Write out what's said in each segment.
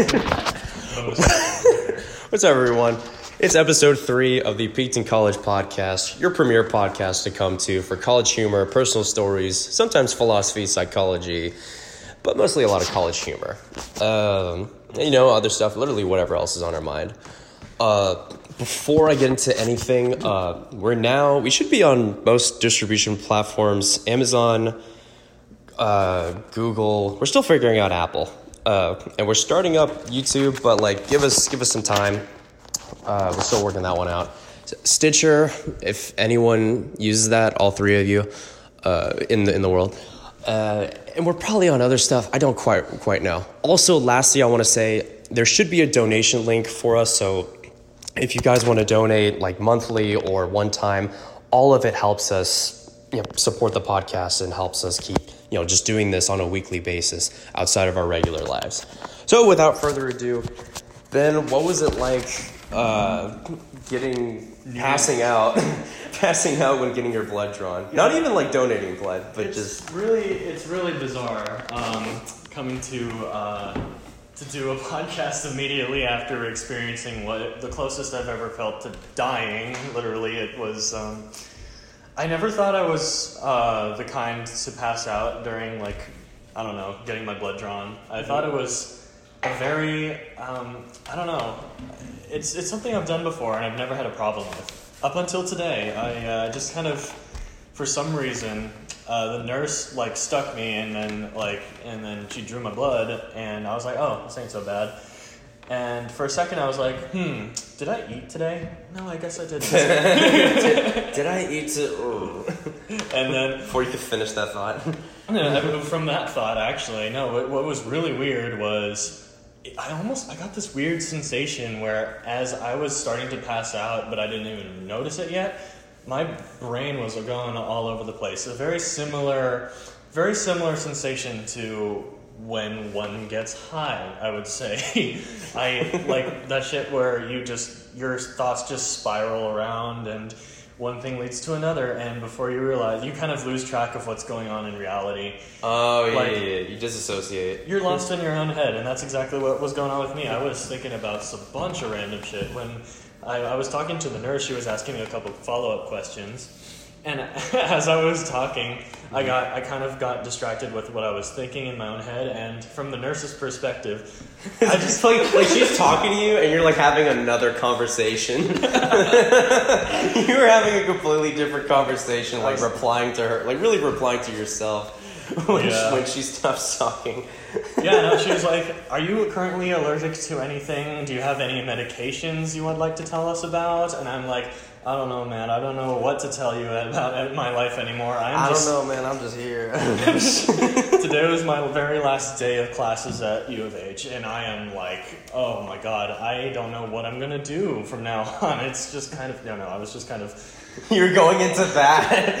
What's up, everyone? It's episode three of the Peaked in College podcast, your premier podcast to come to for college humor, personal stories, sometimes philosophy, psychology, but mostly a lot of college humor. Um, you know, other stuff, literally whatever else is on our mind. Uh, before I get into anything, uh, we're now, we should be on most distribution platforms Amazon, uh, Google. We're still figuring out Apple. Uh, and we're starting up YouTube, but like, give us give us some time. Uh, we're still working that one out. Stitcher, if anyone uses that, all three of you uh, in the in the world, uh, and we're probably on other stuff. I don't quite quite know. Also, lastly, I want to say there should be a donation link for us. So, if you guys want to donate like monthly or one time, all of it helps us you know, support the podcast and helps us keep you know just doing this on a weekly basis outside of our regular lives. So, without further ado, then what was it like uh, getting passing out, passing out when getting your blood drawn? Not even like donating blood, but it's just really it's really bizarre um, coming to uh, to do a podcast immediately after experiencing what the closest I've ever felt to dying. Literally, it was. Um, I never thought I was uh, the kind to pass out during like I don't know getting my blood drawn. I thought it was a very um, I don't know. It's it's something I've done before and I've never had a problem with. Up until today, I uh, just kind of for some reason uh, the nurse like stuck me and then like and then she drew my blood and I was like oh this ain't so bad. And for a second, I was like, "Hmm, did I eat today? No, I guess I didn't." did I eat it? Ooh. and then Before you could finish that thought. Yeah, from that thought, actually, no. What, what was really weird was I almost I got this weird sensation where as I was starting to pass out, but I didn't even notice it yet. My brain was going all over the place. A very similar, very similar sensation to when one gets high. I would say, I like that shit where you just your thoughts just spiral around and one thing leads to another, and before you realize, you kind of lose track of what's going on in reality. Oh yeah, Like- yeah, yeah. You disassociate. You're lost in your own head, and that's exactly what was going on with me. I was thinking about a bunch of random shit. When I, I was talking to the nurse, she was asking me a couple follow up questions. And as I was talking, I got I kind of got distracted with what I was thinking in my own head, and from the nurse's perspective, I just like like she's talking to you and you're like having another conversation. you were having a completely different conversation, like replying to her, like really replying to yourself when Yeah. she, when she stops talking. yeah, no, she was like, "Are you currently allergic to anything? Do you have any medications you would like to tell us about?" And I'm like, "I don't know, man. I don't know what to tell you about my life anymore. I'm I just don't know, man. I'm just here. today was my very last day of classes at U of H, and I am like, oh my god, I don't know what I'm gonna do from now on. It's just kind of, no, no, I was just kind of, You're going into that.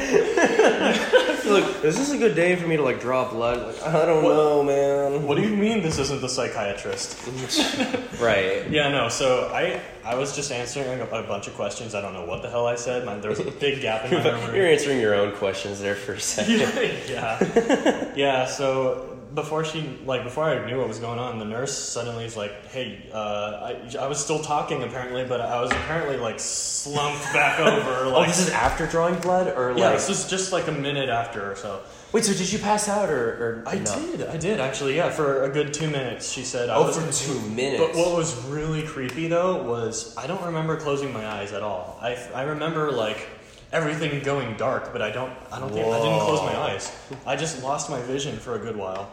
Look, is this a good day for me to like draw blood? Like, I don't know, man. what do you mean this isn't the psychiatrist? Right. Yeah, no. So I, I was just answering a, a bunch of questions. I don't know what the hell I said. My, there was a big gap in my memory. You're answering your own questions there for a second. yeah. yeah. So before she, like, before I knew what was going on, the nurse suddenly is like, "Hey, uh, I, I was still talking apparently, but I was apparently like slumped back over." Oh, Like, this is after drawing blood, or yeah, like? this is just like a minute after or so. Wait, so did you pass out, or, or I no? did, I did actually. Yeah, for a good two minutes, she said. I Oh, was, for two minutes. But what was really creepy though was I don't remember closing my eyes at all. I, I remember like everything going dark, but I don't I don't think I didn't close my eyes. I just lost my vision for a good while.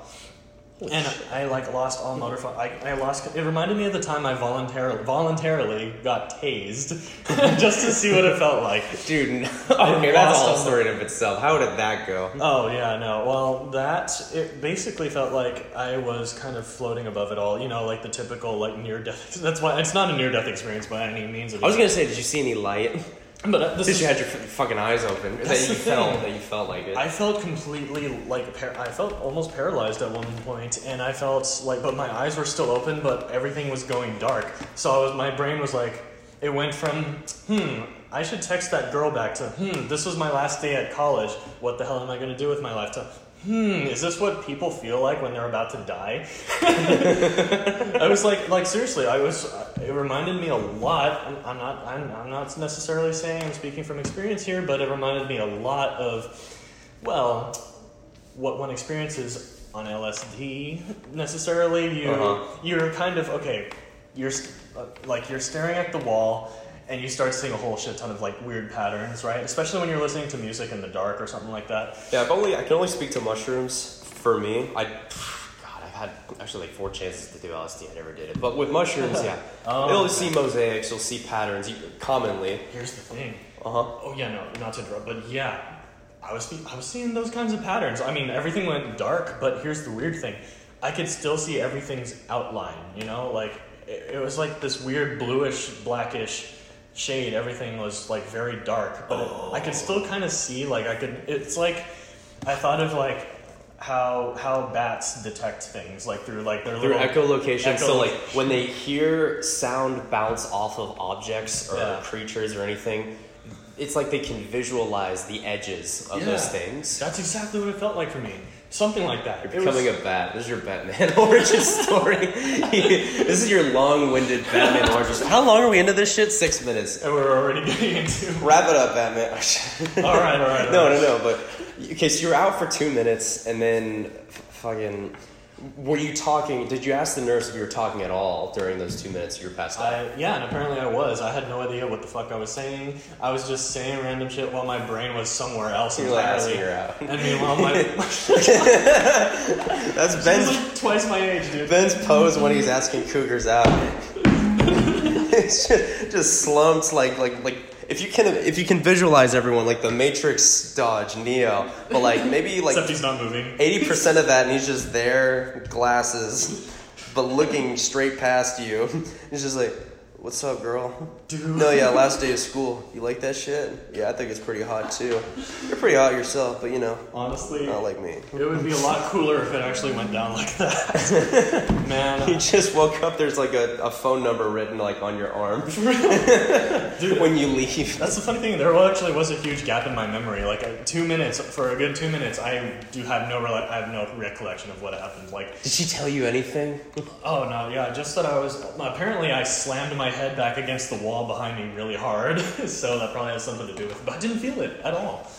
And I, like lost all motor. I, I lost. It reminded me of the time I voluntarily voluntarily got tased just to see what it felt like. Dude, no. okay, that's all a story in of itself. How did that go? Oh yeah, no. Well, that it basically felt like I was kind of floating above it all. You know, like the typical like near death. That's why it's not a near death experience by any means. I was gonna say, did you see any light? But uh, this Since is, you had your fucking eyes open, that you felt that you felt like it. I felt completely like par- I felt almost paralyzed at one point, and I felt like, but my eyes were still open, but everything was going dark. So I was, my brain was like, it went from hmm, I should text that girl back to hmm, this was my last day at college. What the hell am I going to do with my life? To hmm, is this what people feel like when they're about to die? I was like, like seriously, I was. It reminded me a lot. I'm, I'm not. I'm, I'm not necessarily saying I'm speaking from experience here, but it reminded me a lot of, well, what one experiences on LSD. Necessarily, you Uh-huh. you're kind of okay. You're uh, like you're staring at the wall. And you start seeing a whole shit ton of like weird patterns, right? Especially when you're listening to music in the dark or something like that. Yeah, I've only I can only speak to mushrooms for me. I God, I've had actually like four chances to do LSD. I never did it. But with mushrooms, yeah, Oh, you'll okay. see mosaics, you'll see patterns. You, commonly, Here's the thing. uh huh. Oh yeah, no, not to interrupt, but yeah, I was I was seeing those kinds of patterns. I mean, everything went dark, but here's the weird thing: I could still see everything's outline. You know, like it, it was like this weird bluish, blackish shade. Everything was like very dark, but it, I could still oh. kind of see. Like I could. It's like I thought of like how how bats detect things like through like their Through little echolocation, so like when they hear sound bounce off of objects or Yeah. creatures or anything, it's like they can visualize the edges of those things. That's exactly what it felt like for me. Something like that. You're It was- becoming a bat. This is your Batman origin story. this is your long-winded Batman origin. story. How long are we into this shit? Six minutes. and we're already getting into. Wrap it up, Batman. all right, all right. all no, right. no, no. But okay, so you were out for two minutes, and then fucking. Were you talking? Did you ask the nurse if you were talking at all during those two minutes you were passed out? I, yeah, and apparently I was. I had no idea what the fuck I was saying. I was just saying random shit while my brain was somewhere else You're like entirely. asking her out. And meanwhile, my That's she was Ben's like twice my age, dude. Ben's pose when he's asking cougars out. it's just, just slumped like like like if you can if you can visualize everyone like the Matrix dodge Neo, but like maybe like Except he's not moving. eighty percent of that, and he's just there, glasses, but looking straight past you. He's just like, "What's up, girl?" Dude. No, yeah, last day of school. You like that shit? Yeah, I think it's pretty hot too. You're pretty hot yourself, but you know, Honestly, not like me. it would be a lot cooler if it actually went down like that. Man. You just woke up. There's like a, a phone number written like on your arm dude. when you leave. That's the funny thing. There actually was a huge gap in my memory. Like two minutes for a good two minutes, I do have no. Rela- I have no recollection of what happened. Like Did she tell you anything? Oh no, yeah, just that I was. Apparently, I slammed my head back against the wall behind me really hard, so that probably has something to do with it. But I didn't feel it at all.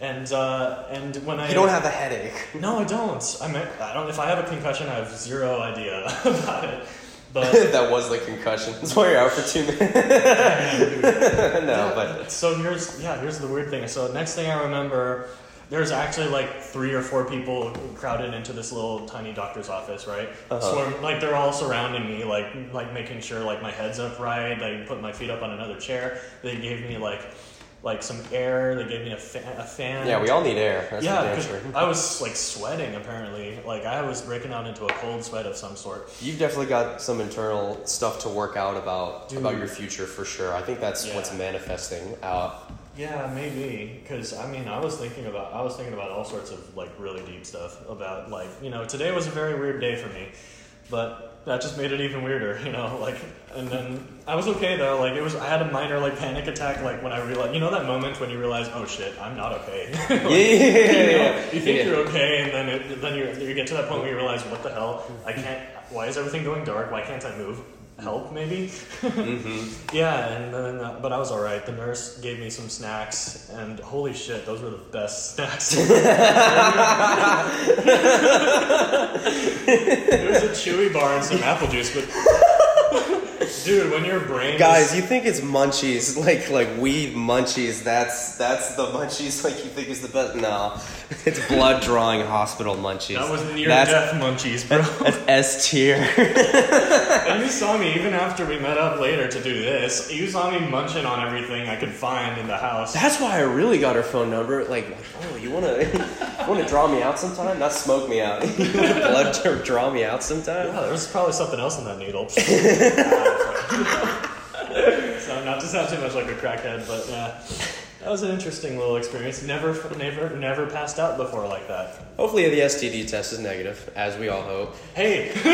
And uh, and when I You don't have a headache. no, I don't. I mean, I don't. If I have a concussion, I have zero idea about it. But that was the concussion. That's why you're out for two minutes. no, but so here's yeah, here's the weird thing. So next thing I remember, there's actually like three or four people crowded into this little tiny doctor's office, right? Uh-huh. Swarm, like they're all surrounding me, like like making sure like my head's upright. They put my feet up on another chair. They gave me like like some air. They gave me a, fa- a fan. yeah, we all need air. That's yeah, for damn 'cause sure. I was like sweating apparently. Like I was breaking out into a cold sweat of some sort. You've definitely got some internal stuff to work out about Dude. about your future for sure. I think that's Yeah. what's manifesting out. Yeah, maybe because I mean I was thinking about I was thinking about all sorts of like really deep stuff about like you know today was a very weird day for me, but that just made it even weirder, you know. Like and then I was okay though. Like it was I had a minor like panic attack like when I realized you know that moment when you realize oh shit I'm not okay. Like, Yeah, you, know, you think Yeah. you're okay and then it, then you you get to that point where you realize what the hell I can't. Why is everything going dark? Why can't I move? Help maybe. Mm-hmm. Yeah, and then, uh, but I was all right. The nurse gave me some snacks, and holy shit, those were the best snacks. there was a chewy bar and some apple juice, but dude, when your brain Guys, is, you think it's munchies, like like weed munchies? That's that's the munchies like you think is the best? No, it's blood drawing hospital munchies. that was near that's, death munchies, bro. That's S tier. and you saw me even after we met up later to do this. You saw me munching on everything I could find in the house. That's why I really got her phone number. Like, like, oh, you wanna you wanna draw me out sometime? Not smoke me out. you wanna blood dr- draw me out sometime? Yeah, there was probably something else in that needle. so not to sound too much like a crackhead, but yeah, that was an interesting little experience. Never, never, never passed out before like that. Hopefully the STD test is negative, as we all hope. Hey,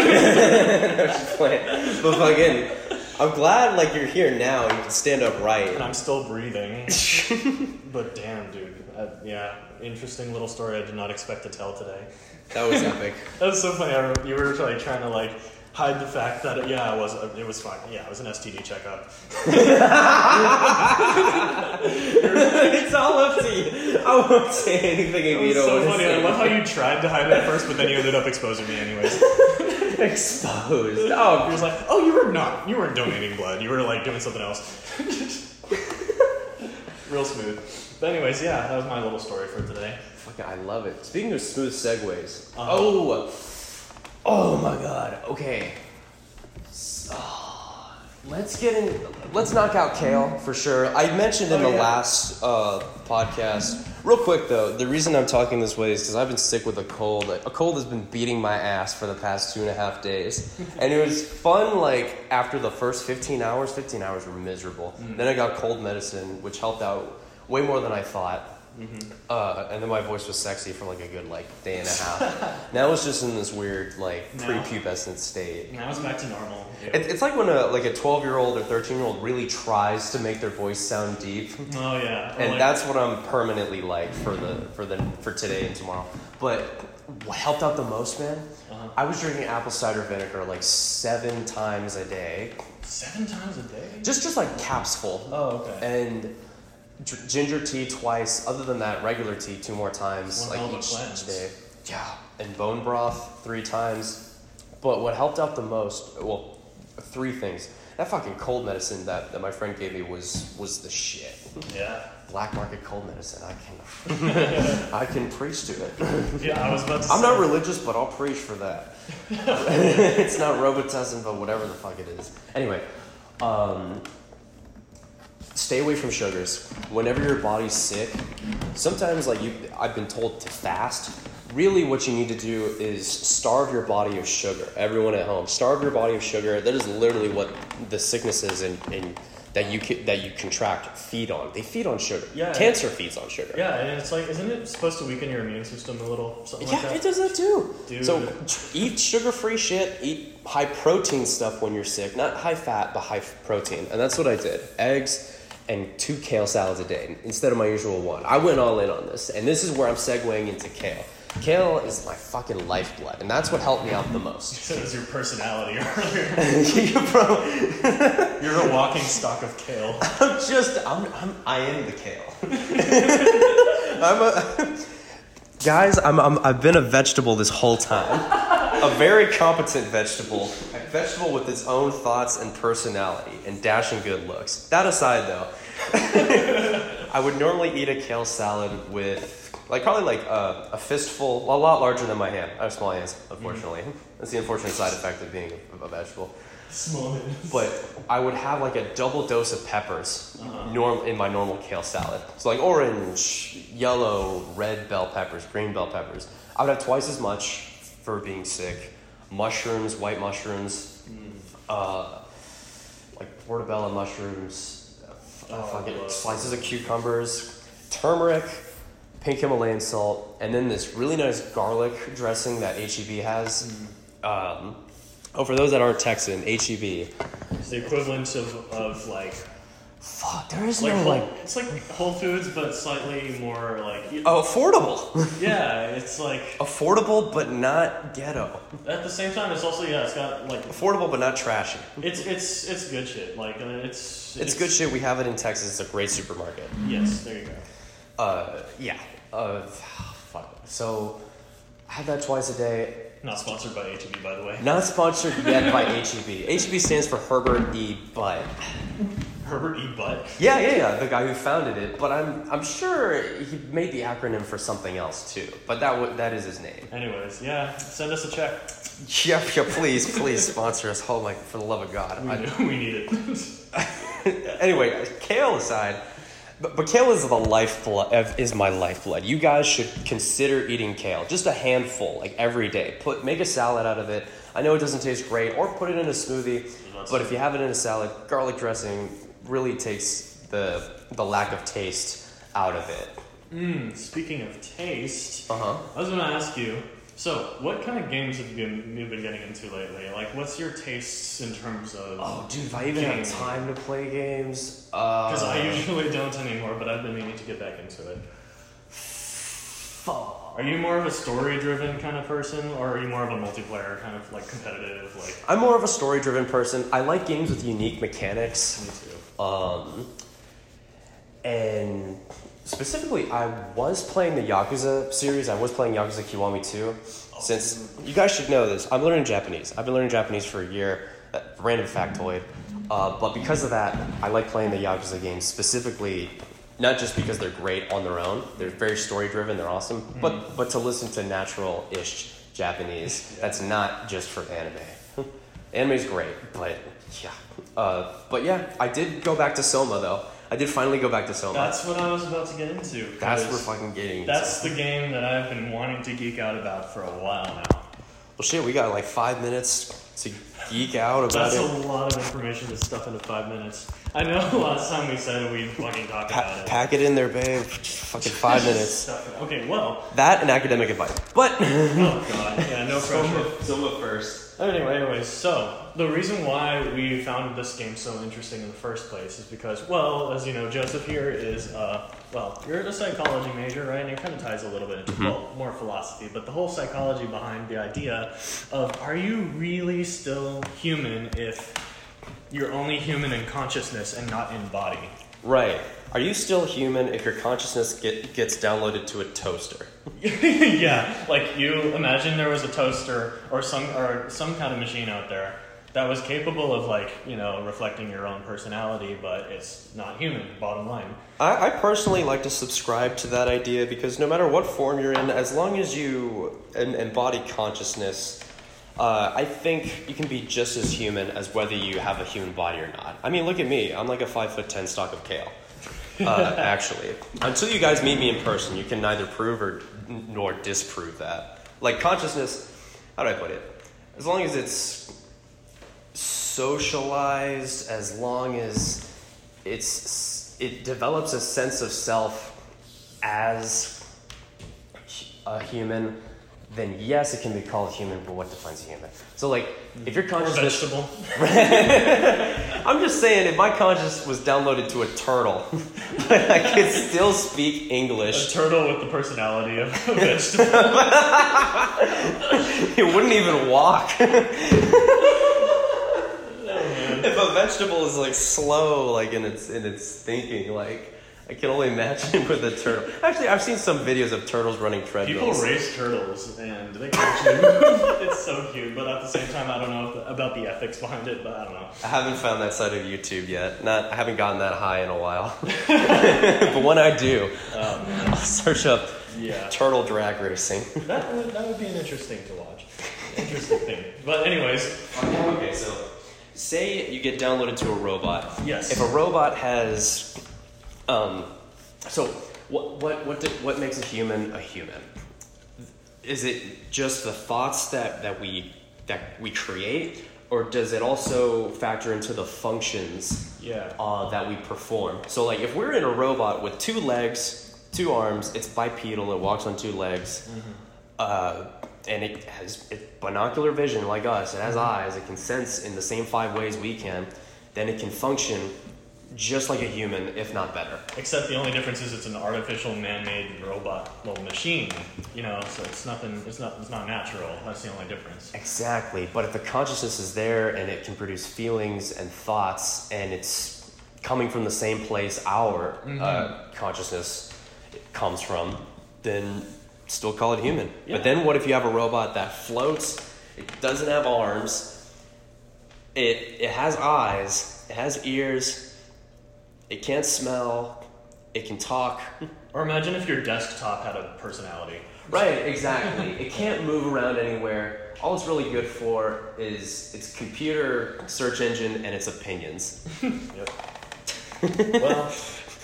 but fucking, I'm glad like you're here now. You can stand up right. and. I'm still breathing. but damn, dude, Uh, yeah, interesting little story I did not expect to tell today. That was epic. That was so funny. I you were like trying to like hide the fact that it, yeah, it was it was fine. Yeah, it was an STD checkup. it's all up to you. I won't say anything if It you was don't so funny. I love how you tried to hide it at first, but then you ended up exposing me anyways. exposed. You Oh, was like, oh, you were not. You weren't donating blood. You were like doing something else. Real smooth. But anyways, yeah, that was my little story for today. fucking, I love it. Speaking of smooth segues. Uh-huh. Oh, oh my god. Okay. S- oh, let's get in. Let's knock out kale for sure. I mentioned in Oh, the yeah. last uh, podcast. Real quick though, the reason I'm talking this way is because I've been sick with a cold. A cold has been beating my ass for the past two and a half days, and it was fun. Like after the first 15 hours, 15 hours were miserable. Then I got cold medicine, which helped out way more than I thought. Uh, and then my voice was sexy for like a good like day and a half. now it's just in this weird like Now? prepubescent state. Now it's back to normal. Yeah. It, it's like when a like a 12 year old or 13 year old really tries to make their voice sound deep, oh yeah. Or and like- that's what I'm permanently like for the for the for today and tomorrow. But what helped out the most, man? Uh-huh. I was drinking apple cider vinegar like seven times a day, seven times a day. just just like caps full. Oh okay. and ginger tea twice. Other than that, regular tea two more times, One like hell of a each, each day. Yeah, and bone broth three times. But what helped out the most, well, three things. That fucking cold medicine that, that my friend gave me was was the shit. Yeah. Black market cold medicine. I can I can preach to it. Yeah, I was about to. I'm say, not religious, but I'll preach for that. it's not Robitussin, but whatever the fuck it is. Anyway, um, stay away from sugars. Whenever your body's sick, sometimes like you, I've been told to fast. Really, what you need to do is starve your body of sugar. Everyone at home, starve your body of sugar. That is literally what the sicknesses and, and that you that you contract feed on. They feed on sugar. Yeah. Cancer feeds on sugar. Yeah, and it's like, isn't it supposed to weaken your immune system a little? Something Yeah, like that. it does that too. Dude. So eat sugar-free shit. Eat high protein stuff when you're sick, not high fat, but high protein. And that's what I did. Eggs and two kale salads a day instead of my usual one. I went all in on this, and this is where I'm segueing into kale. Kale is my fucking lifeblood, and that's what helped me out the most. You said it was your personality earlier. You Bro, You're a walking stalk of kale. I'm just, I'm, I'm, I am the kale. I'm a, guys, I'm, I'm, I've been a vegetable this whole time. A very competent vegetable. A vegetable with its own thoughts and personality and dashing good looks. That aside, though, I would normally eat a kale salad with, like, probably like a, a fistful, a lot larger than my hand. I have small hands, unfortunately. That's the unfortunate side effect of being a, a vegetable. Small hands. But I would have like a double dose of peppers Uh-huh. norm in my normal kale salad. So like orange, yellow, red bell peppers, green bell peppers. I would have twice as much for being sick. Mushrooms, white mushrooms, Mm. uh, like portobello mushrooms, uh, Oh, fucking slices of cucumbers, turmeric, pink Himalayan salt, and then this really nice garlic dressing that HEB has. Mm. Um, oh, for those that aren't Texan, HEB. It's the equivalent of, of like Fuck, there is like, no whole, like it's like Whole Foods, but slightly more like oh, affordable, yeah. It's like affordable but not ghetto. at the same time, it's also yeah. It's got like Affordable but not trashy. it's it's it's good shit. Like uh, it's It's good shit. We have it in Texas. It's a great supermarket. Yes, there you go. Uh, yeah. Uh, fuck. So, I have that twice a day. Not sponsored by HEB, by the way. Not sponsored yet by HEB. HEB stands for Herbert E. Butt. Herbert E. Butt. Yeah, yeah, yeah. The guy who founded it. But I'm, I'm sure he made the acronym for something else too. But that, w- that is his name. Anyways, yeah, send us a check. Yeah, yeah. Please, please sponsor us. Oh my, for the love of God. We, I- we need it. anyway, kale aside, but, but kale is the lifeblood. of- Is my lifeblood. You guys should consider eating kale, just a handful, like every day. Put make a salad out of it. I know it doesn't taste great, or put it in a smoothie. But if you have it in a salad, garlic dressing really takes the the lack of taste out of it. Mm, speaking of taste, Uh huh. I was going to ask you. So, what kind of games have you been, you've been getting into lately? Like, what's your tastes in terms of? Oh, dude, if I even have time to play games, uh, Because I usually don't anymore, but I've been meaning to get back into it. Are you more of a story-driven kind of person, or are you more of a multiplayer kind of like competitive? Like I'm more of a story driven person. I like games with unique mechanics. me too. Um, and specifically, I was playing the Yakuza series. I was playing Yakuza Kiwami 2. Since you guys should know this, I'm learning Japanese. I've been learning Japanese for a year. Uh, random factoid. Uh, but because of that, I like playing the Yakuza games specifically, not just because they're great on their own. They're very story driven. They're awesome. But but to listen to natural ish Japanese, that's not just for anime. Anime's great, but yeah. Uh, but yeah, I did go back to Soma though. I did finally go back to Soma. That's what I was about to get into. That's 'cause we're fucking getting. into. That's the game that I've been wanting to geek out about for a while now. Well, shit, we got like five minutes to geek out about That's it. a lot of information to stuff into five minutes. I know last time we said we'd fucking talk Pa- about it. pack it in there, babe. Just fucking five minutes. Okay, well, That and academic advice. But oh god, yeah, no pressure. Soma first. Anyway, anyways, so the reason why we found this game so interesting in the first place is because, well, as you know, Joseph here is, uh, well, you're a psychology major, right? And it kind of ties a little bit into well, more philosophy, but the whole psychology behind the idea of are you really still human if you're only human in consciousness and not in body? Right. Are you still human if your consciousness get, gets downloaded to a toaster? yeah, like you imagine there was a toaster or some or some kind of machine out there that was capable of like you know reflecting your own personality, but it's not human. Bottom line. I, I personally like to subscribe to that idea because no matter what form you're in, as long as you embody consciousness, uh, I think you can be just as human as whether you have a human body or not. I mean, look at me. I'm like a five foot ten stalk of kale. Uh, actually, until you guys meet me in person, you can neither prove or nor disprove that. Like consciousness, how do I put it? As long as it's socialized, as long as it's it develops a sense of self as a human, then yes, it can be called human. But what defines a human? So, like, if your consciousness, vegetable. I'm just saying, if my conscience was downloaded to a turtle, but I could still speak English. A turtle with the personality of a vegetable. it wouldn't even walk. Oh, if a vegetable is like slow, like in its in its thinking, like I can only imagine with a turtle. Actually, I've seen some videos of turtles running treadmills. People treadmills. raise turtles and they can actually move. It's so cute, but at the same time, I don't know if the, about the ethics behind it. But I don't know. I haven't found that side of YouTube yet. Not, I haven't gotten that high in a while. but when I do, oh, man. I'll search up Yeah. turtle drag racing. That would, that would be an interesting to watch. Interesting thing. But anyways, okay, so say you get downloaded to a robot. yes. If a robot has, um, so what what what do, what makes a human a human? Is it just the thoughts that that we that we create, or does it also factor into the functions yeah. uh, that we perform? So, like, if we're in a robot with two legs, two arms, it's bipedal, it walks on two legs, uh, and it has it, binocular vision like us, it has eyes, it can sense in the same five ways we can, then it can function just like a human, if not better. Except the only difference is it's an artificial man-made robot little machine. You know, so it's nothing. It's not. It's not natural. That's the only difference. Exactly. But if the consciousness is there and it can produce feelings and thoughts and it's coming from the same place our uh, consciousness comes from, then still call it human. Yeah. But then what if you have a robot that floats, it doesn't have arms, it, it has eyes, it has ears, it can't smell, it can talk. Or imagine if your desktop had a personality. Right, exactly. it can't move around anywhere. All it's really good for is its computer search engine and its opinions. Yep. well,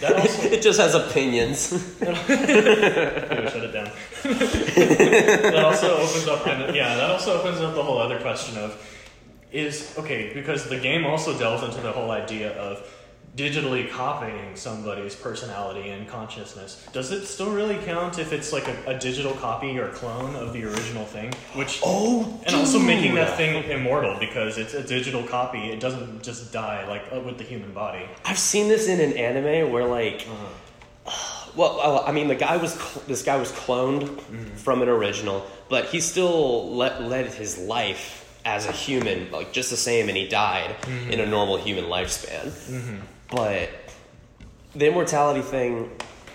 that also it just has opinions. Shut it down. that also opens up, yeah, that also opens up the whole other question of is okay because the game also delves into the whole idea of digitally copying somebody's personality and consciousness. Does it still really count if it's like a, a digital copy or clone of the original thing? Which Oh, and also making that thing immortal because it's a digital copy. It doesn't just die like uh, with the human body. I've seen this in an anime where like Well, uh, I mean, the guy was cl- this guy was cloned from an original, but he still le- led his life as a human, like just the same, and he died in a normal human lifespan. But the immortality thing,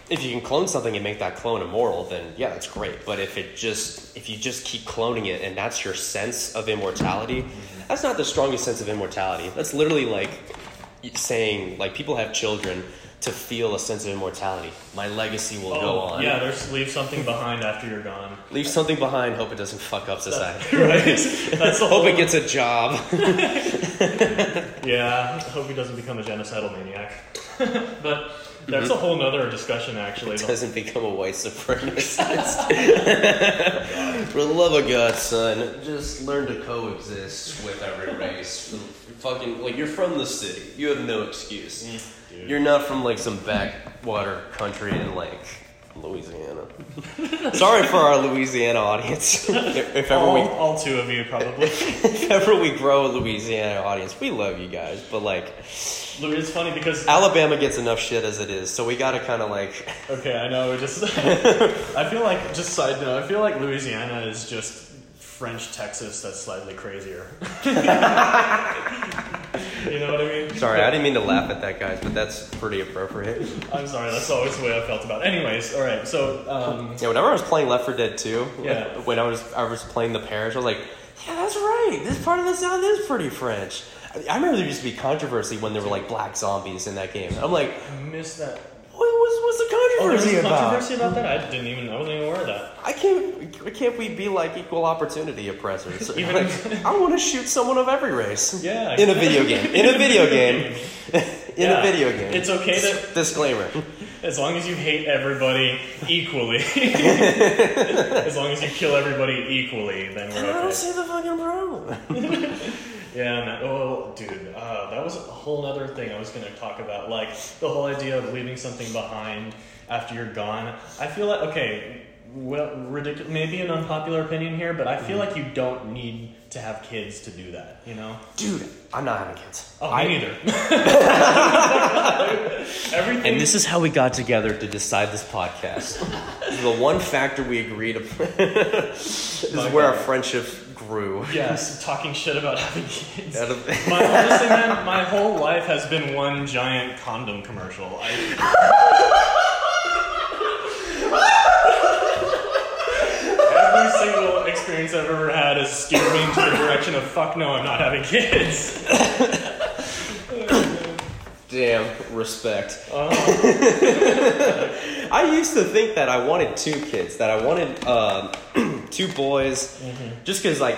if you can clone something and make that clone immortal, then yeah, that's great. But if it just if you just keep cloning it and that's your sense of immortality, that's not the strongest sense of immortality. That's literally like saying like people have children to feel a sense of immortality. My legacy will go oh, on. Oh, Yeah, there's leave something behind after you're gone. Leave something behind. Hope it doesn't fuck up society. right? That's the Hope it gets a job. Yeah, hope he doesn't become a genocidal maniac. but that's mm-hmm. a whole nother discussion, actually. The- doesn't become a white supremacist. Oh, For the love of God, son, just learn to coexist with every race. Fucking like you're from the city. You have no excuse. Mm, dude. You're not from like some backwater country in like Louisiana. Sorry for our Louisiana audience. if, ever all, we all two of you, probably. if ever we grow a Louisiana audience, we love you guys. But like it's funny because Alabama gets enough shit as it is, so we gotta kind of like Okay, I know. it Just I feel like just side note. I feel like Louisiana is just French Texas that's slightly crazier. You know what I mean? Sorry, I didn't mean to laugh at that, guys, but that's pretty appropriate. I'm sorry. That's always the way I felt about. It. Anyways, all right. So um, Yeah, whenever I was playing Left 4 Dead 2, Yeah. when I was I was playing the parish, I was like, yeah, that's right. This part of the sound is pretty French. I- I remember there used to be controversy when there were like black zombies in that game. I'm like, I miss that. What was what's the Oh, there was controversy a about? controversy about that. I didn't even. I wasn't even aware of that. I can't. Can't we be like equal opportunity oppressors? Even- Like, I want to shoot someone of every race. Yeah. In a video game. In a video game. In Yeah. a video game. It's okay to Disclaimer. As long as you hate everybody equally. as long as you kill everybody equally, then I we're okay. I don't see the fucking problem. Yeah, man. Oh, dude, uh, that was a whole other thing I was going to talk about. Like the whole idea of leaving something behind after you're gone. I feel like okay, well, ridiculous. Maybe an unpopular opinion here, but I feel Mm-hmm. like you don't need to have kids to do that. You know? Dude, I'm not having kids. Oh, I, me neither. Everything. And this is how we got together to decide this podcast. the one factor we agreed upon this is My where our friendship grew. Yes, talking shit about having kids. Of- My, honestly, man, my whole life has been one giant condom commercial. I, Every single experience I've ever had has steered me into the direction of fuck no, I'm not having kids. Damn, respect. Uh, I used to think that I wanted two kids, that I wanted um, two boys, just because, like,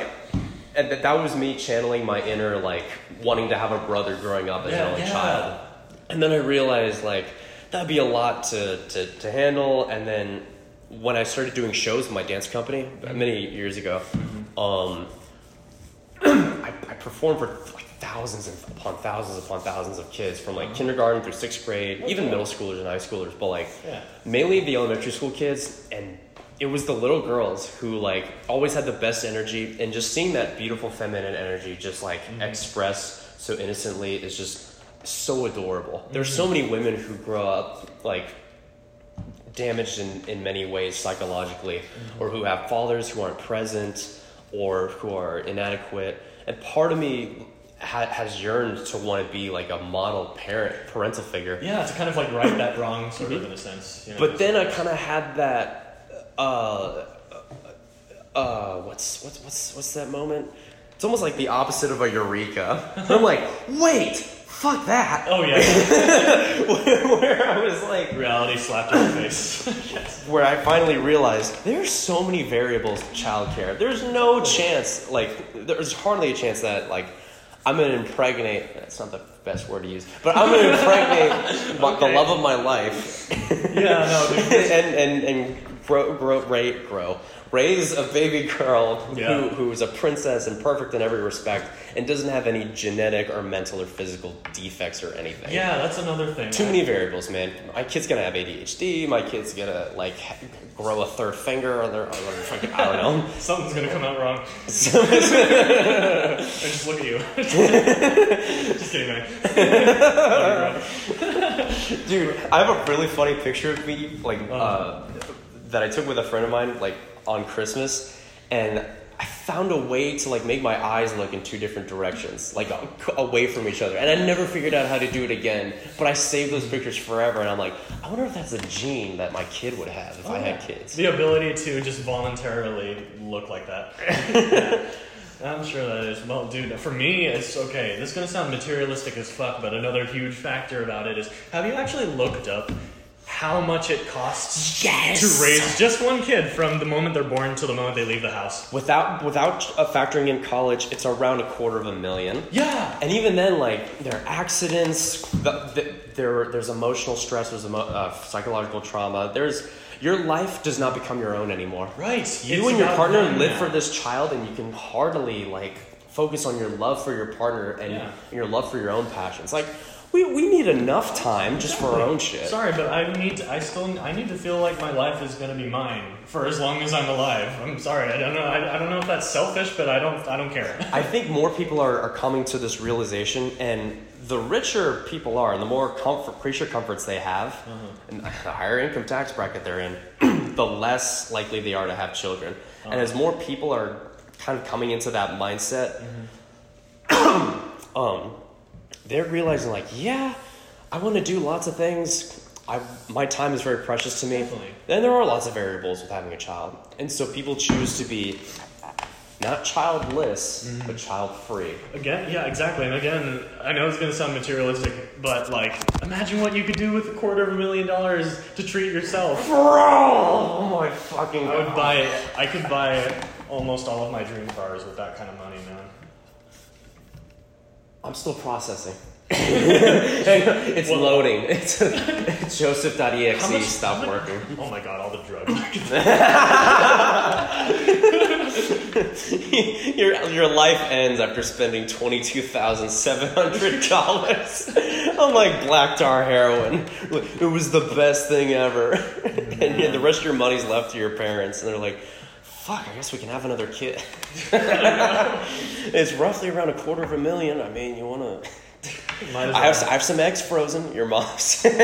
and that, that was me channeling my inner, like, wanting to have a brother growing up as Yeah, an only yeah. child. And then I realized, like, that'd be a lot to, to, to handle. And then when I started doing shows with my dance company many years ago, mm-hmm. um, I, I performed for like thousands and upon thousands upon thousands of kids from like mm-hmm. kindergarten through sixth grade, even middle schoolers and high schoolers, but like Yeah. mainly the elementary school kids. And it was the little girls who like always had the best energy, and just seeing that beautiful feminine energy just like mm-hmm. express so innocently is just so adorable. There's so many women who grow up like damaged in, in many ways psychologically, or who have fathers who aren't present, or who are inadequate. And part of me ha- has yearned to want to be like a model parent, parental figure. yeah, to kind of like right that wrong, sort of in a sense. You know? But then I kind of had that, uh, uh, what's what's what's what's that moment? It's almost like the opposite of a eureka. I'm like, wait, fuck that. oh yeah, Where I was like, reality slapped in the face. yes. where I finally realized there's so many variables to childcare. There's no chance, like, there's hardly a chance that, like, I'm gonna impregnate. That's not the best word to use, but I'm gonna impregnate my, the love of my life, Yeah, no, dude. and and and grow, grow, grow, raise a baby girl Yeah. who, who is a princess and perfect in every respect and doesn't have any genetic or mental or physical defects or anything. Yeah, that's another thing. Too many variables, man. My kid's gonna have ADHD. My kid's gonna like grow a third finger, or they're, or they're fucking, I don't know. Something's gonna come out wrong. I just look at you. just kidding, man. Dude, I have a really funny picture of me, like uh, that I took with a friend of mine, like on Christmas, and I found a way to like make my eyes look in two different directions, like a- away from each other, and I never figured out how to do it again. But I saved those pictures forever, and I'm like, I wonder if that's a gene that my kid would have if I had oh. kids. The ability to just voluntarily look like that. Yeah. I'm sure that is. Well, dude, for me, it's okay. This is gonna sound materialistic as fuck, but another huge factor about it is have you actually looked up how much it costs Yes! to raise just one kid from the moment they're born to the moment they leave the house? Without without factoring in college, it's around a quarter of a million. Yeah! And even then, like there are accidents, the, the, there there's emotional stress, there's emo- uh, psychological trauma. There's your life does not become your own anymore. Right. You It's and your partner live now. for this child, and you can hardly like focus on your love for your partner and, Yeah. and your love for your own passions. Like we, we need enough time just for our own shit. Sorry, but I need to, I still I need to feel like my life is gonna be mine for as long as I'm alive. I'm sorry, I don't know I, I don't know if that's selfish, but I don't I don't care. I think more people are, are coming to this realization, and the richer people are, and the more comfort, creature comforts they have, uh-huh. and the higher income tax bracket they're in, the less likely they are to have children. And uh-huh. as more people are kind of coming into that mindset, mm-hmm. um, they're realizing like, yeah, I want to do lots of things. I, my time is very precious to me. Definitely. And there are lots of variables with having a child. And so people choose to be not childless, mm-hmm. but child free. Again, yeah, exactly. And again, I know it's gonna sound materialistic, but like, imagine what you could do with a quarter of a million dollars to treat yourself. Bro! Oh my fucking god. I would buy it. I could buy almost all of my dream cars with that kind of money, man. I'm still processing. it's Well- loading. It's, Joseph.exe much- stopped working. Oh my god, all the drugs. your, your life ends after spending $22,700 on like black tar heroin. It was the best thing ever. and the mm-hmm. rest of your money's left to your parents, and they're like, fuck, I guess we can have another kid. it's roughly around a quarter of a million. I mean, you want to. As I have. I have some eggs frozen. Your mom's. Good.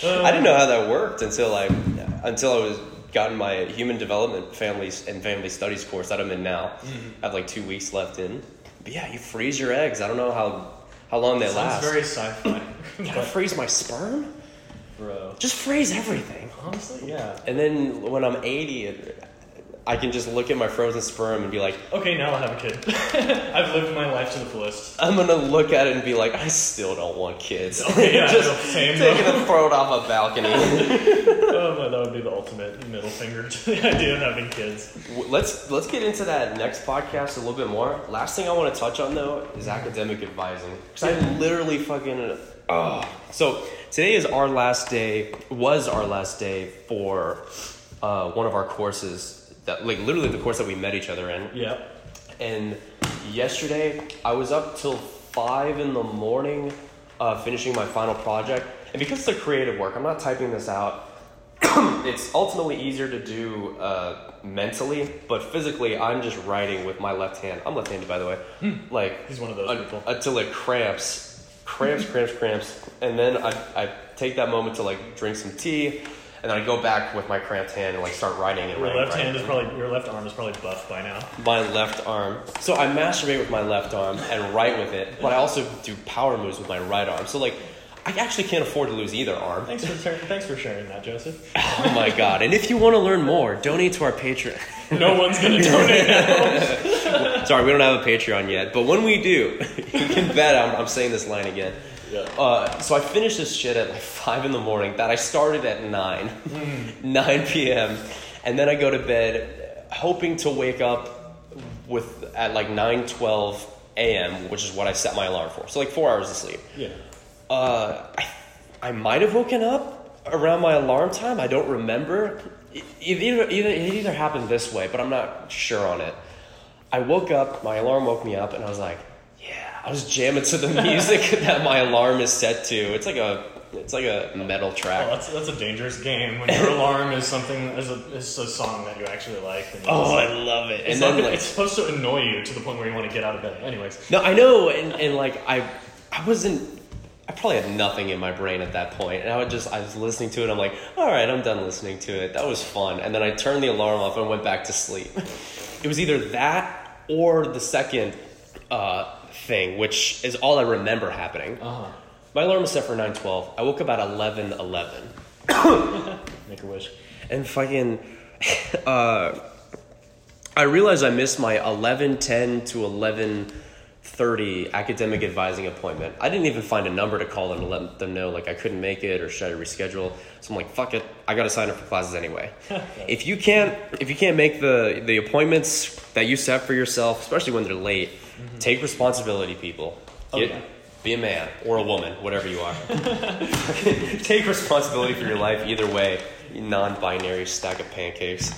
I didn't know how that worked until I until I was gotten my human development families and family studies course that I'm in now. Mm-hmm. I have like two weeks left in. But yeah, you freeze your eggs. I don't know how how long they Sounds last. very sci-fi. Can I freeze my sperm? Bro. Just freeze everything. Honestly, yeah. And then when I'm 80, I can just look at my frozen sperm and be like, Okay, now I'll have a kid. I've lived my life to the fullest. I'm gonna look at it and be like, I still don't want kids. Okay, yeah, just same, taking bro. a throw it off a balcony. Oh, my, that would be the ultimate middle finger to the idea of having kids. Let's let's get into that next podcast a little bit more. Last thing I want to touch on though is academic advising because I literally fucking. Oh. So today is our last day. Was our last day for uh, one of our courses that like literally the course that we met each other in. Yeah. And yesterday I was up till five in the morning, uh, finishing my final project. And because it's a creative work, I'm not typing this out. it's ultimately easier to do uh, mentally, but physically, I'm just writing with my left hand. I'm left-handed, by the way. Like He's one of those un- people. until it cramps, cramps, cramps, cramps, and then I I take that moment to like drink some tea, and then I go back with my cramped hand and like start writing and Your writing. left writing. hand is probably your left arm is probably buff by now. my left arm. So I masturbate with my left arm and write with it, but I also do power moves with my right arm. So like, I actually can't afford to lose either arm. Thanks for sharing, thanks for sharing that, Joseph. Oh my god! And if you want to learn more, donate to our Patreon. No one's gonna donate now. Sorry, we don't have a Patreon yet, but when we do, you can bet I'm, I'm saying this line again. Yeah. Uh, so I finished this shit at like five in the morning. That I started at nine, nine p.m., and then I go to bed, hoping to wake up with at like nine twelve a.m., which is what I set my alarm for. So like four hours of sleep. Yeah. Uh, I, I might have woken up around my alarm time. I don't remember. It either, either, it either happened this way, but I'm not sure on it. I woke up, my alarm woke me up, and I was like, yeah, I was jamming to the music that my alarm is set to. It's like a it's like a metal track. Well, that's that's a dangerous game when your alarm is something is a, is a song that you actually like. And oh, it's, I love it. it's, And then like it's supposed to annoy you to the point where you want to get out of bed. Anyways, No, I know, and, and like I, I wasn't. I probably had nothing in my brain at that point, and I would just I was listening to it. I'm like, all right, I'm done listening to it. That was fun, and then I turned the alarm off and went back to sleep. It was either that or the second uh, thing, which is all I remember happening. uh huh. My alarm was set for nine twelve. I woke up at eleven eleven. Make a wish. And fucking, uh, I realized I missed my eleven ten to eleven thirty academic advising appointment. I didn't even find a number to call them to let them know like I couldn't make it or should I reschedule. So I'm like, fuck it, I got to sign up for classes anyway. if you can't, if you can't make the the appointments that you set for yourself, especially when they're late, mm-hmm. take responsibility, people. Get-. Be a man or a woman, whatever you are. Take responsibility for your life either way, non-binary stack of pancakes.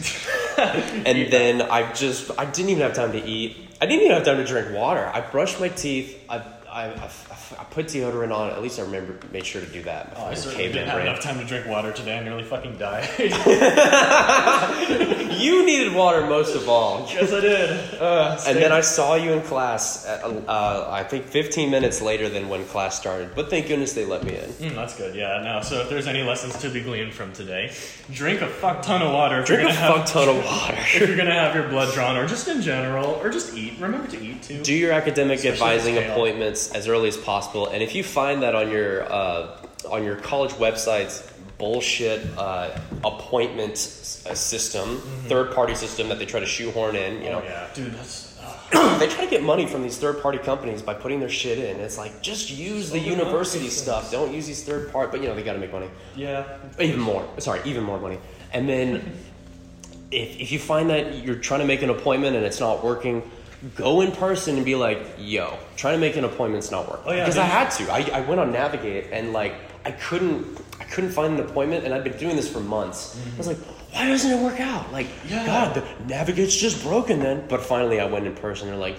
and then I just I didn't even have time to eat. I didn't even have time to drink water. I brushed my teeth. I I, I, I put deodorant on. At least I remember made sure to do that. Oh, I certainly didn't have enough time to drink water today. I nearly fucking died. You needed water most of all. yes, I did. Uh, And then I saw you in class. At, uh, I think 15 minutes later than when class started. But thank goodness they let me in. Mm, that's good. Yeah. No. So if there's any lessons to be gleaned from today, drink a fuck ton of water. Drink a gonna fuck ton of water. If you're gonna have your blood drawn, or just in general, or just eat. Remember to eat too. do your academic Especially advising the as early as possible and if you find that on your uh, on your college website's bullshit uh, appointment uh, system third party system that they try to shoehorn in you oh know yeah, dude. That's. They try to get money from these third party companies by putting their shit in. It's like just use the university stuff. Don't use these third part but you know they got to make money. Yeah. even more. Sorry even more money. And then if, if you find that you're trying to make an appointment and it's not working go in person and be like yo trying to make an appointment's not working. Oh, yeah, because i had to. I, I went on navigate and like i couldn't i couldn't find an appointment and i've been doing this for months. Mm-hmm. I was like why doesn't it work out like Yeah. god the navigate's just broken then but finally i went in person they're like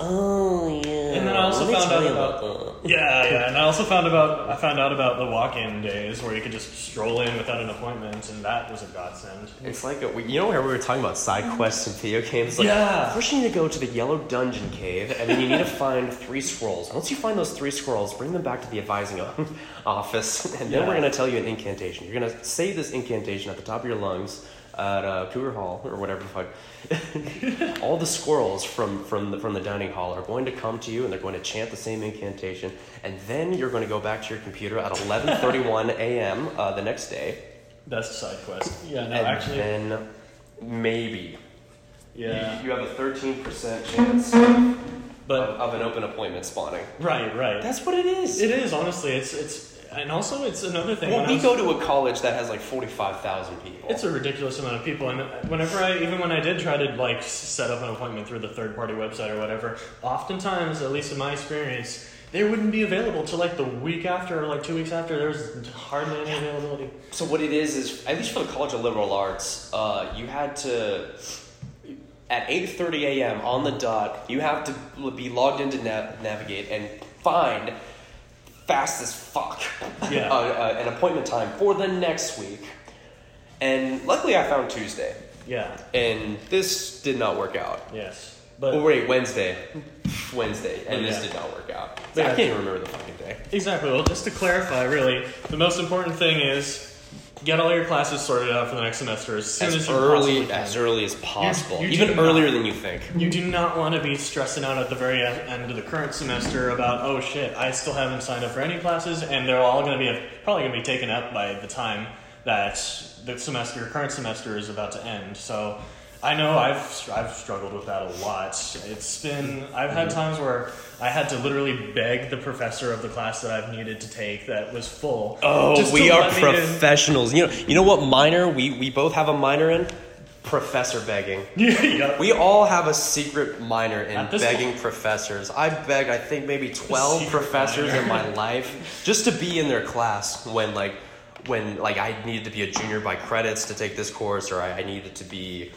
oh yeah And then I also let found out you about yeah, yeah, and I also found about I found out about the walk-in days where you could just stroll in without an appointment, and that was a godsend. It's like a, you know where we were talking about side quests and video games. Like, Yeah. First, you need to go to the yellow dungeon cave, and then you need to find three scrolls. Once you find those three scrolls, bring them back to the advising office, and then Yeah. we're gonna tell you an incantation. You're gonna say this incantation at the top of your lungs at uh, Cougar Hall or whatever the fuck. All the squirrels from from the, from the dining hall are going to come to you, and they're going to chant the same incantation, and then you're going to go back to your computer at 11:31 a.m. Uh, the next day. Best side quest. Yeah, no, and actually, then maybe yeah, you, you have a 13% chance of, but of an open appointment spawning. right, right. That's what it is. It is honestly. It's it's and also it's another thing. well, when we was- go to a college that has like 45,000 people. It's a ridiculous amount of people, and whenever I, even when I did try to like set up an appointment through the third party website or whatever, oftentimes, at least in my experience, they wouldn't be available till like the week after or like two weeks after. There's hardly any availability. so what it is is at least for the College of Liberal Arts, uh, you had to at 8:30 a.m. on the dot, you have to be logged into Na- Navigate and find fast as fuck Yeah. uh, uh, an appointment time for the next week. And luckily, I found Tuesday. Yeah. and this did not work out. Yes. But oh wait, Wednesday, Wednesday, and Oh, this did not work out. Yeah. I can't even remember the fucking day. Exactly. Well, just to clarify, really, the most important thing is get all your classes sorted out for the next semester as soon as, As you early as early as possible, you do even not- earlier than you think. You do not want to be stressing out at the very end of the current semester about, oh shit, I still haven't signed up for any classes, and they're all going to be probably going to be taken up by the time that the semester, current semester, is about to end. So. I know I've I've struggled with that a lot. It's been I've had mm-hmm. times where I had to literally beg the professor of the class that I've needed to take that was full. Oh, we are let me in. professionals. You know, you know what minor we we both have a minor in? Professor begging. yeah. We all have a secret minor in begging professors. I begged, I think, maybe 12 professors minor. in my life just to be in their class when, like, when like I needed to be a junior by credits to take this course, or I, I needed to be.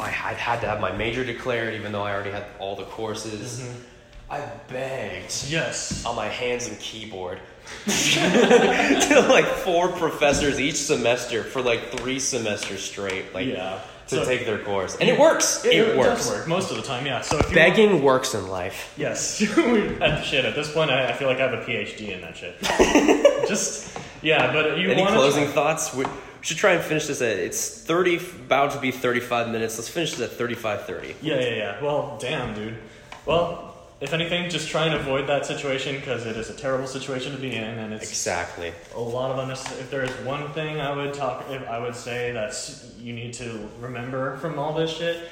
I had had to have my major declared, even though I already had all the courses. Mm-hmm. I begged Yes. on my hands and keyboard to like four professors each semester for like three semesters straight, like Yeah. to So- take their course, and it works. It, It, works. work most of the time, yeah. So Begging works in life. Yes. at, shit, at this point, I, I feel like I have a PhD in that shit. Just, yeah, but you Any want closing thoughts? We, we should try and finish this at it's thirty, about to be thirty-five minutes. Let's finish this at thirty-five thirty. Yeah, yeah, yeah. Well, damn, dude. Well, if anything, just try and avoid that situation because it is a terrible situation to be in, and it's Exactly. a lot of unnecessary. If there is one thing I would talk, if I would say that's you need to remember from all this shit,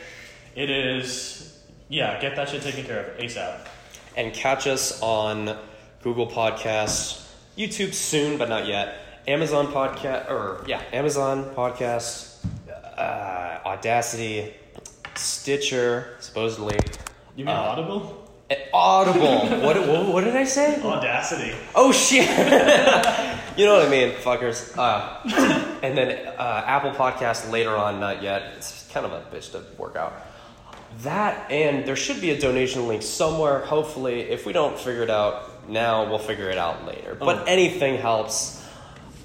it is, yeah, get that shit taken care of ASAP. And catch us on Google Podcasts, YouTube soon, but not yet. Amazon Podcast, or yeah, Amazon Podcasts, uh, Audacity, Stitcher, supposedly. You mean Uh, Audible? Eh, Audible. what, what, what did I say? Audacity. Oh shit! you know what I mean, fuckers. Uh, and then uh, Apple Podcast later on, not yet. It's kind of a bitch to work out. That and there should be a donation link somewhere. Hopefully, if we don't figure it out now, we'll figure it out later. But Oh. anything helps.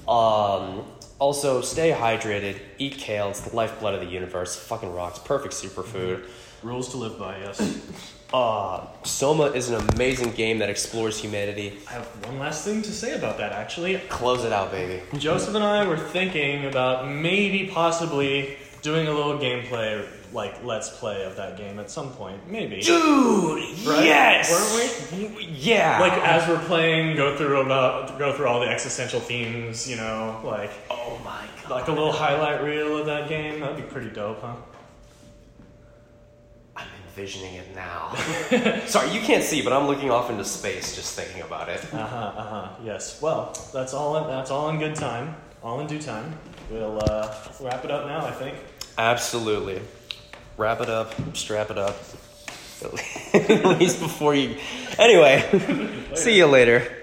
Um, also, stay hydrated. Eat kale. It's the lifeblood of the universe. Fucking rocks. Perfect superfood. Rules to live by, yes. Uh, Soma is an amazing game that explores humanity. I have one last thing to say about that, actually. Close it out, baby. Joseph and I were thinking about maybe possibly doing a little gameplay, like let's play of that game at some point. Maybe. Dude, Right? yes. Weren't we? Yeah. Like as we're playing, go through about go through all the existential themes, you know, like oh my god. like a little highlight reel of that game. That'd be pretty dope, huh? I'm envisioning it now. Sorry, you can't see, but I'm looking off into space just thinking about it. Uh huh. Uh huh. Yes. Well, that's all. In, that's all in good time. All in due time. We'll uh, wrap it up now. I think. Absolutely. Wrap it up, strap it up. At least before you. Anyway, see you later.